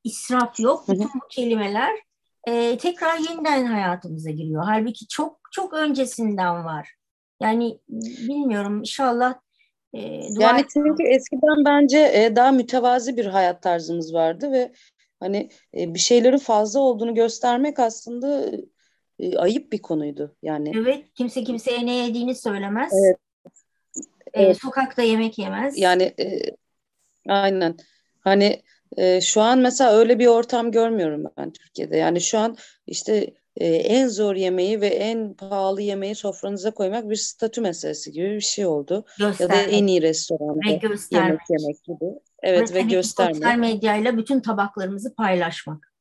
israf yok. Bütün bu kelimeler e, tekrar yeniden hayatımıza giriyor. Halbuki çok çok öncesinden var. Yani bilmiyorum inşallah e, yani çünkü eskiden bence e, daha mütevazi bir hayat tarzımız vardı ve Hani e, bir şeylerin fazla olduğunu göstermek aslında e, ayıp bir konuydu yani. Evet, kimse kimseye ne yediğini söylemez. Evet. E, evet. Sokakta yemek yemez. Yani e, aynen. Hani e, şu an mesela öyle bir ortam görmüyorum ben Türkiye'de. Yani şu an işte e, en zor yemeği ve en pahalı yemeği sofranıza koymak bir statü meselesi gibi bir şey oldu. Göstermek. Ya da en iyi restoranda yemek yemek gibi. Evet ve, ve göstermek. Sosyal medyayla bütün tabaklarımızı paylaşmak.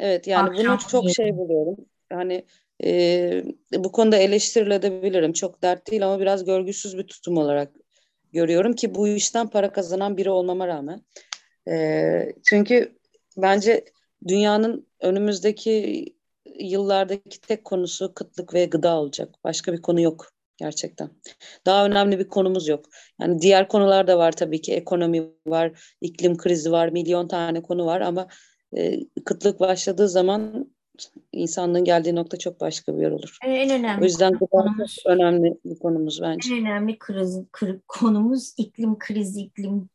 Evet yani Akşam bunu çok yedim. şey buluyorum. Hani e, bu konuda eleştirilebilirim. Çok dert değil ama biraz görgüsüz bir tutum olarak görüyorum ki bu işten para kazanan biri olmama rağmen. E, çünkü bence dünyanın önümüzdeki yıllardaki tek konusu kıtlık ve gıda olacak. Başka bir konu yok gerçekten. Daha önemli bir konumuz yok. Yani diğer konular da var tabii ki. Ekonomi var, iklim krizi var, milyon tane konu var ama e, kıtlık başladığı zaman insanlığın geldiği nokta çok başka bir yer olur. En önemli o yüzden konumuz, önemli bir konumuz bence. En önemli kriz, kriz, konumuz iklim krizi, iklim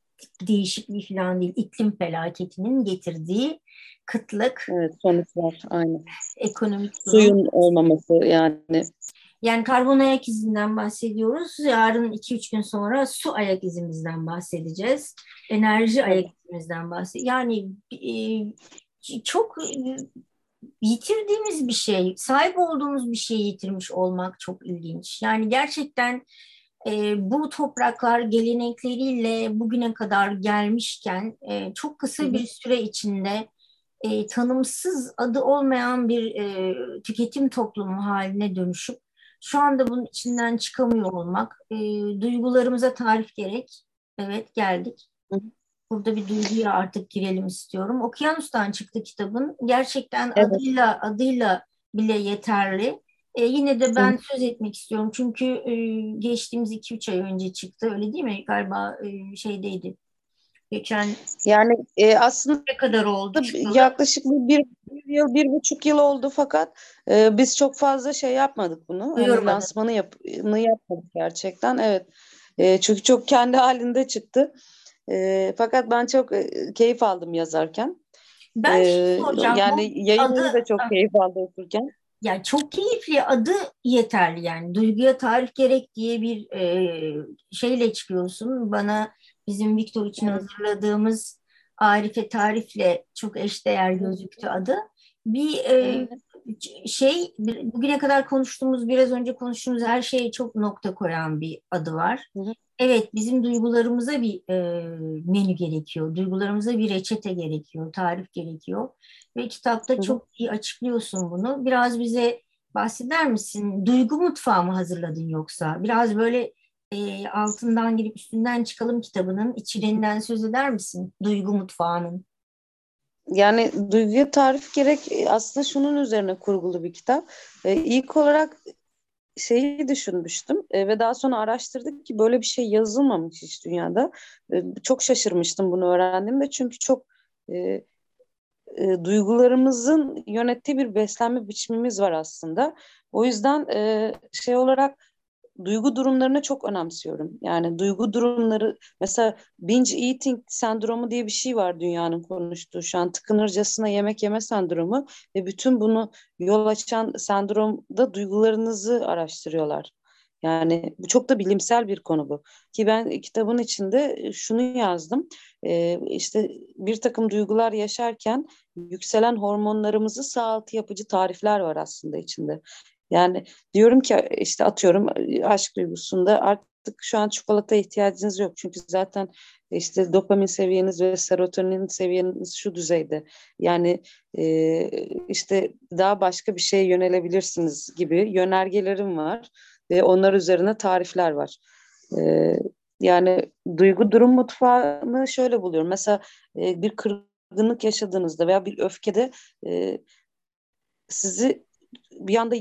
değişikliği falan değil. İklim felaketinin getirdiği kıtlık. Evet sonuçlar aynı. Ekonomik Suyun durum. olmaması yani. Yani karbon ayak izinden bahsediyoruz. Yarın 2-3 gün sonra su ayak izimizden bahsedeceğiz. Enerji ayak izimizden bahsedeceğiz. Yani e, çok yitirdiğimiz bir şey, sahip olduğumuz bir şeyi yitirmiş olmak çok ilginç. Yani gerçekten e, bu topraklar gelenekleriyle bugüne kadar gelmişken e, çok kısa bir süre içinde e, tanımsız adı olmayan bir e, tüketim toplumu haline dönüşüp şu anda bunun içinden çıkamıyor olmak, e, duygularımıza tarif gerek. Evet geldik. Burada bir duyguya artık girelim istiyorum. Okyanus'tan çıktı kitabın. Gerçekten evet. adıyla adıyla bile yeterli. E, yine de ben Hı. söz etmek istiyorum. Çünkü e, geçtiğimiz 2-3 ay önce çıktı. Öyle değil mi? Galiba e, şeydeydi. Geçen yani e, aslında ne kadar oldu? Yaklaşık bir, bir yıl, bir buçuk yıl oldu fakat e, biz çok fazla şey yapmadık bunu. Hani lansmanı yap, yapmadık gerçekten. Evet. E, çünkü çok kendi halinde çıktı. E, fakat ben çok e, keyif aldım yazarken. Ben ee, soracağım. Yani yayınları da çok keyif aldı okurken. Yani çok keyifli adı yeterli yani duyguya tarif gerek diye bir e, şeyle çıkıyorsun. Bana bizim Victor için hazırladığımız Arife Tarif'le çok eşdeğer gözüktü adı. Bir e, şey bugüne kadar konuştuğumuz biraz önce konuştuğumuz her şeye çok nokta koyan bir adı var. Evet bizim duygularımıza bir e, menü gerekiyor. Duygularımıza bir reçete gerekiyor, tarif gerekiyor. Ve kitapta çok iyi açıklıyorsun bunu. Biraz bize bahseder misin? Duygu mutfağı mı hazırladın yoksa? Biraz böyle e, altından girip üstünden çıkalım kitabının içeriğinden söz eder misin? Duygu mutfağının. yani duyguya tarif gerek aslında şunun üzerine kurgulu bir kitap. Ee, ilk olarak şeyi düşünmüştüm e, ve daha sonra araştırdık ki böyle bir şey yazılmamış hiç dünyada. E, çok şaşırmıştım bunu öğrendiğimde çünkü çok e, e, duygularımızın yönettiği bir beslenme biçimimiz var aslında. O yüzden e, şey olarak duygu durumlarını çok önemsiyorum. Yani duygu durumları mesela binge eating sendromu diye bir şey var dünyanın konuştuğu şu an tıkınırcasına yemek yeme sendromu ve bütün bunu yol açan sendromda duygularınızı araştırıyorlar. Yani bu çok da bilimsel bir konu bu. Ki ben kitabın içinde şunu yazdım. Ee, işte bir takım duygular yaşarken yükselen hormonlarımızı sağaltı yapıcı tarifler var aslında içinde. Yani diyorum ki işte atıyorum aşk duygusunda artık şu an çikolata ihtiyacınız yok. Çünkü zaten işte dopamin seviyeniz ve serotonin seviyeniz şu düzeyde. Yani e, işte daha başka bir şeye yönelebilirsiniz gibi yönergelerim var ve onlar üzerine tarifler var. E, yani duygu durum mutfağını şöyle buluyorum. Mesela e, bir kırgınlık yaşadığınızda veya bir öfkede e, sizi bir anda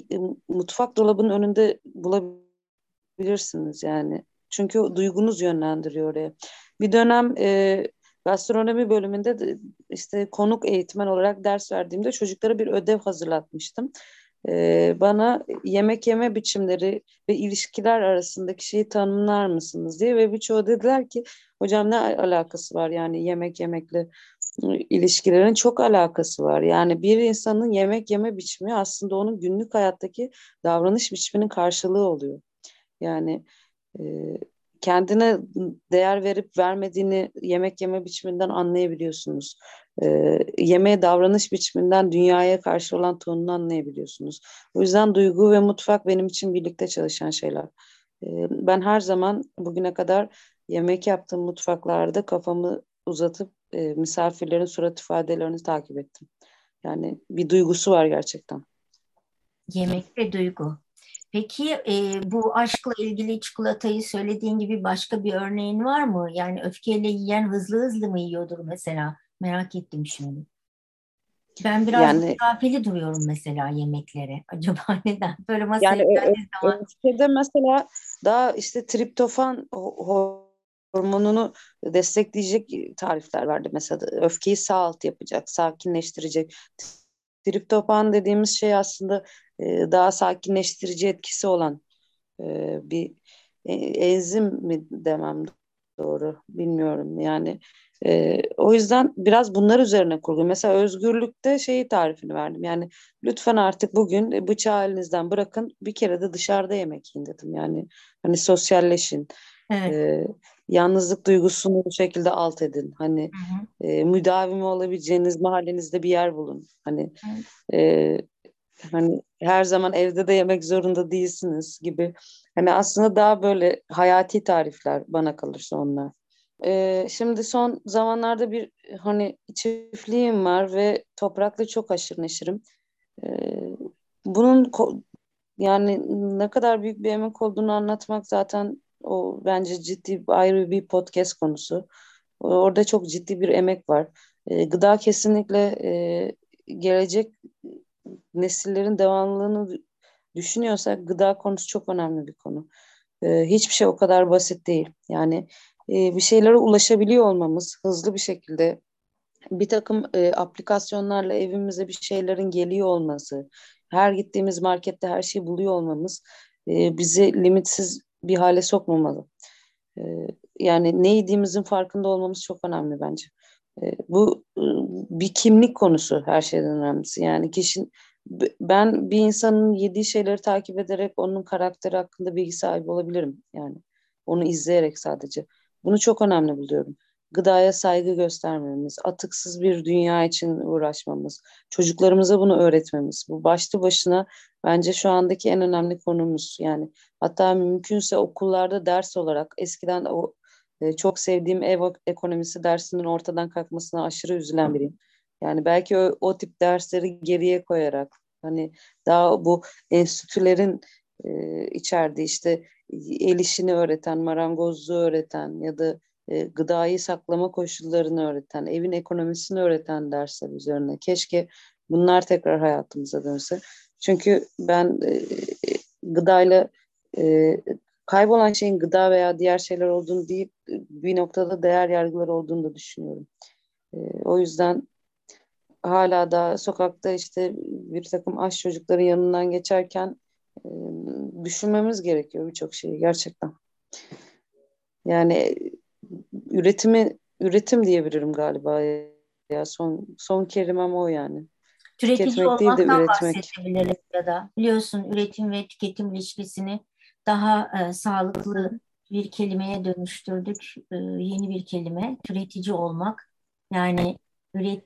mutfak dolabının önünde bulabilirsiniz yani. Çünkü duygunuz yönlendiriyor oraya. Bir dönem e, gastronomi bölümünde de, işte konuk eğitmen olarak ders verdiğimde çocuklara bir ödev hazırlatmıştım. E, bana yemek yeme biçimleri ve ilişkiler arasındaki şeyi tanımlar mısınız diye ve birçoğu dediler ki hocam ne alakası var yani yemek yemekle ilişkilerin çok alakası var. Yani bir insanın yemek yeme biçimi aslında onun günlük hayattaki davranış biçiminin karşılığı oluyor. Yani e, kendine değer verip vermediğini yemek yeme biçiminden anlayabiliyorsunuz. E, yemeğe davranış biçiminden dünyaya karşı olan tonunu anlayabiliyorsunuz. O yüzden duygu ve mutfak benim için birlikte çalışan şeyler. E, ben her zaman bugüne kadar yemek yaptığım mutfaklarda kafamı uzatıp e, misafirlerin surat ifadelerini takip ettim. Yani bir duygusu var gerçekten. Yemek ve duygu. Peki e, bu aşkla ilgili çikolatayı söylediğin gibi başka bir örneğin var mı? Yani öfkeyle yiyen hızlı hızlı mı yiyordur mesela? Merak ettim şimdi. Ben biraz yani, mesafeli duruyorum mesela yemeklere. Acaba neden? Böyle masaya yani, geldiği zaman. Öfkede mesela daha işte triptofan hormonunu destekleyecek tarifler verdi. Mesela öfkeyi sağalt yapacak, sakinleştirecek. Triptopan dediğimiz şey aslında e, daha sakinleştirici etkisi olan e, bir e, enzim mi demem doğru bilmiyorum yani. E, o yüzden biraz bunlar üzerine kurulu. Mesela özgürlükte şeyi tarifini verdim. Yani lütfen artık bugün bıçağı elinizden bırakın bir kere de dışarıda yemek yiyin dedim. Yani hani sosyalleşin. Evet. E, yalnızlık duygusunu bu şekilde alt edin. Hani hı hı. E, müdavimi olabileceğiniz mahallenizde bir yer bulun. Hani e, hani her zaman evde de yemek zorunda değilsiniz gibi. Hani aslında daha böyle hayati tarifler bana kalırsa onlar. E, şimdi son zamanlarda bir hani çiftliğim var ve toprakla çok aşırı neşirim. E, bunun yani ne kadar büyük bir emek olduğunu anlatmak zaten o bence ciddi ayrı bir podcast konusu. Orada çok ciddi bir emek var. E, gıda kesinlikle e, gelecek nesillerin devamlılığını düşünüyorsak gıda konusu çok önemli bir konu. E, hiçbir şey o kadar basit değil. Yani e, bir şeylere ulaşabiliyor olmamız hızlı bir şekilde bir takım e, aplikasyonlarla evimize bir şeylerin geliyor olması, her gittiğimiz markette her şeyi buluyor olmamız e, bizi limitsiz bir hale sokmamalı. E, yani ne yediğimizin farkında olmamız çok önemli bence. Bu bir kimlik konusu her şeyden önemlisi. Yani kişinin ben bir insanın yediği şeyleri takip ederek onun karakteri hakkında bilgi sahibi olabilirim. Yani onu izleyerek sadece. Bunu çok önemli buluyorum. Gıdaya saygı göstermemiz, atıksız bir dünya için uğraşmamız, çocuklarımıza bunu öğretmemiz. Bu başlı başına bence şu andaki en önemli konumuz. Yani hatta mümkünse okullarda ders olarak eskiden o e, çok sevdiğim ev ekonomisi dersinin ortadan kalkmasına aşırı üzülen biriyim. Yani belki o, o tip dersleri geriye koyarak hani daha bu enstitülerin e, içerdiği işte el işini öğreten, marangozluğu öğreten ya da e, gıdayı saklama koşullarını öğreten, evin ekonomisini öğreten dersler üzerine. Keşke bunlar tekrar hayatımıza dönse. Çünkü ben e, gıdayla e, kaybolan şeyin gıda veya diğer şeyler olduğunu deyip bir noktada değer yargıları olduğunu da düşünüyorum. E, o yüzden hala da sokakta işte bir takım aç çocukların yanından geçerken e, düşünmemiz gerekiyor birçok şeyi gerçekten. Yani üretimi üretim diyebilirim galiba ya son son kelimem o yani. Tüketici Tüketmek olmaktan değil de üretmek. bahsedebilirim ya da biliyorsun üretim ve tüketim ilişkisini daha e, sağlıklı bir kelimeye dönüştürdük. E, yeni bir kelime türetici olmak. Yani üret,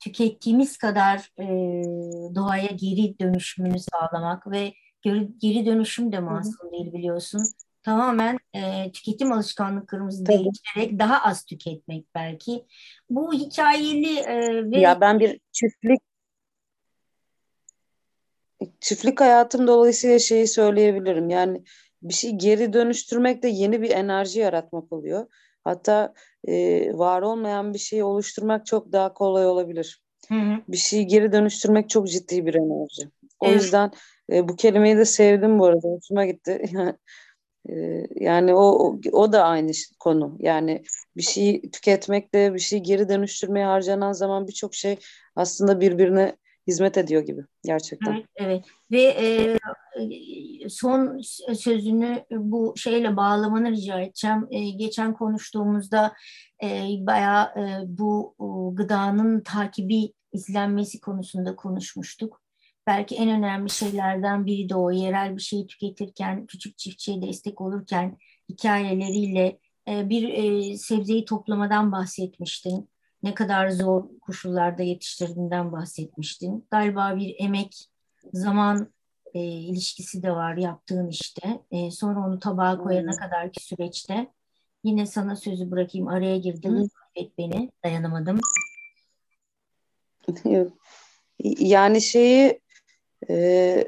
tükettiğimiz kadar e, doğaya geri dönüşümünü sağlamak ve geri, geri dönüşüm de masum değil biliyorsun. Tamamen e, tüketim alışkanlıklarımızı değiştirerek daha az tüketmek belki. Bu hikayeli e, ve... Ya ben bir çiftlik çiftlik hayatım dolayısıyla şeyi söyleyebilirim. Yani bir şey geri dönüştürmek de yeni bir enerji yaratmak oluyor. Hatta e, var olmayan bir şeyi oluşturmak çok daha kolay olabilir. Hı hı. Bir şeyi geri dönüştürmek çok ciddi bir enerji. O evet. yüzden e, bu kelimeyi de sevdim bu arada. Hoşuma gitti. e, yani o, o da aynı konu. Yani bir şeyi tüketmekle bir şeyi geri dönüştürmeye harcanan zaman birçok şey aslında birbirine hizmet ediyor gibi gerçekten. Evet, evet. ve e, son sözünü bu şeyle bağlamanı rica edeceğim. E, geçen konuştuğumuzda e, bayağı e, bu o, gıdanın takibi izlenmesi konusunda konuşmuştuk. Belki en önemli şeylerden biri de o yerel bir şeyi tüketirken, küçük çiftçiye destek olurken hikayeleriyle e, bir e, sebzeyi toplamadan bahsetmiştin ne kadar zor koşullarda yetiştirdiğinden bahsetmiştin. Galiba bir emek, zaman e, ilişkisi de var yaptığın işte. E, sonra onu tabağa koyana hmm. kadarki süreçte yine sana sözü bırakayım. Araya girdim. Hmm. Et beni. Dayanamadım. Yani şeyi e,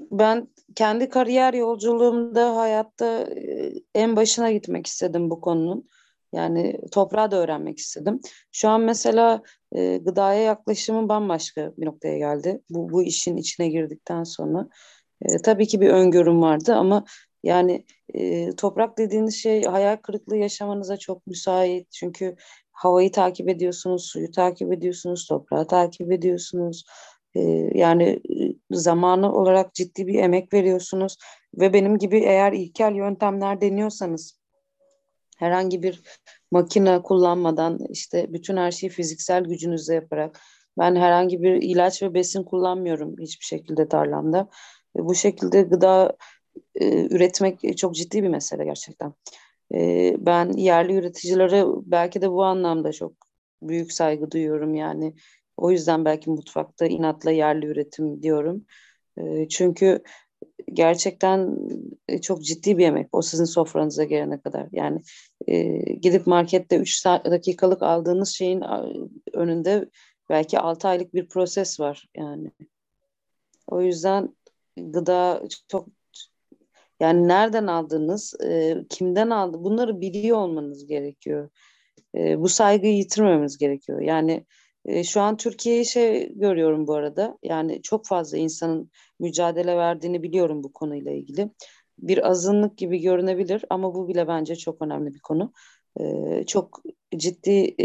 ben kendi kariyer yolculuğumda hayatta e, en başına gitmek istedim bu konunun. Yani toprağı da öğrenmek istedim. Şu an mesela e, gıdaya yaklaşımım bambaşka bir noktaya geldi. Bu, bu işin içine girdikten sonra. E, tabii ki bir öngörüm vardı ama yani e, toprak dediğiniz şey hayal kırıklığı yaşamanıza çok müsait. Çünkü havayı takip ediyorsunuz, suyu takip ediyorsunuz, toprağı takip ediyorsunuz. E, yani e, zamanı olarak ciddi bir emek veriyorsunuz. Ve benim gibi eğer ilkel yöntemler deniyorsanız herhangi bir makine kullanmadan işte bütün her şeyi fiziksel gücünüzle yaparak ben herhangi bir ilaç ve besin kullanmıyorum hiçbir şekilde tarlamda. E, bu şekilde gıda e, üretmek çok ciddi bir mesele gerçekten. E, ben yerli üreticilere belki de bu anlamda çok büyük saygı duyuyorum yani. O yüzden belki mutfakta inatla yerli üretim diyorum. E, çünkü gerçekten e, çok ciddi bir emek o sizin sofranıza gelene kadar. Yani e, gidip markette 3 dakikalık aldığınız şeyin önünde belki 6 aylık bir proses var yani. O yüzden gıda çok yani nereden aldınız, e, kimden aldı bunları biliyor olmanız gerekiyor. E, bu saygıyı yitirmememiz gerekiyor. Yani şu an Türkiye'yi şey görüyorum bu arada. Yani çok fazla insanın mücadele verdiğini biliyorum bu konuyla ilgili. Bir azınlık gibi görünebilir ama bu bile bence çok önemli bir konu. Çok ciddi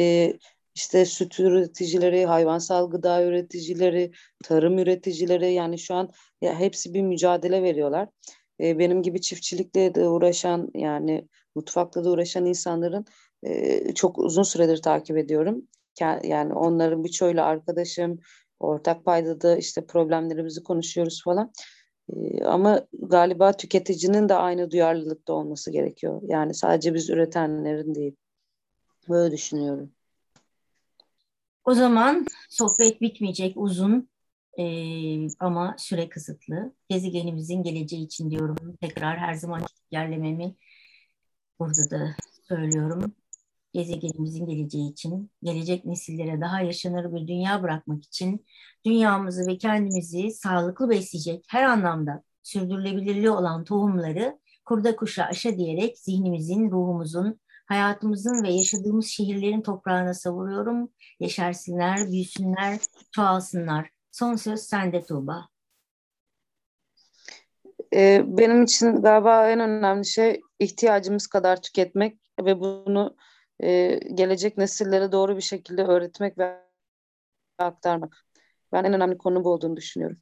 işte süt üreticileri, hayvansal gıda üreticileri, tarım üreticileri yani şu an ya hepsi bir mücadele veriyorlar. Benim gibi çiftçilikle de uğraşan yani mutfakla da uğraşan insanların çok uzun süredir takip ediyorum yani onların birçoğuyla arkadaşım, ortak paydada işte problemlerimizi konuşuyoruz falan. Ama galiba tüketicinin de aynı duyarlılıkta olması gerekiyor. Yani sadece biz üretenlerin değil. Böyle düşünüyorum. O zaman sohbet bitmeyecek uzun e, ama süre kısıtlı. Gezegenimizin geleceği için diyorum. Tekrar her zaman yerlememi burada da söylüyorum gezegenimizin geleceği için, gelecek nesillere daha yaşanır bir dünya bırakmak için dünyamızı ve kendimizi sağlıklı besleyecek her anlamda sürdürülebilirliği olan tohumları kurda kuşa aşa diyerek zihnimizin, ruhumuzun hayatımızın ve yaşadığımız şehirlerin toprağına savuruyorum. Yeşersinler, büyüsünler, çoğalsınlar. Son söz sende Tuğba. Ee, benim için galiba en önemli şey ihtiyacımız kadar tüketmek ve bunu e, gelecek nesillere doğru bir şekilde öğretmek ve aktarmak. Ben en önemli konu bu olduğunu düşünüyorum.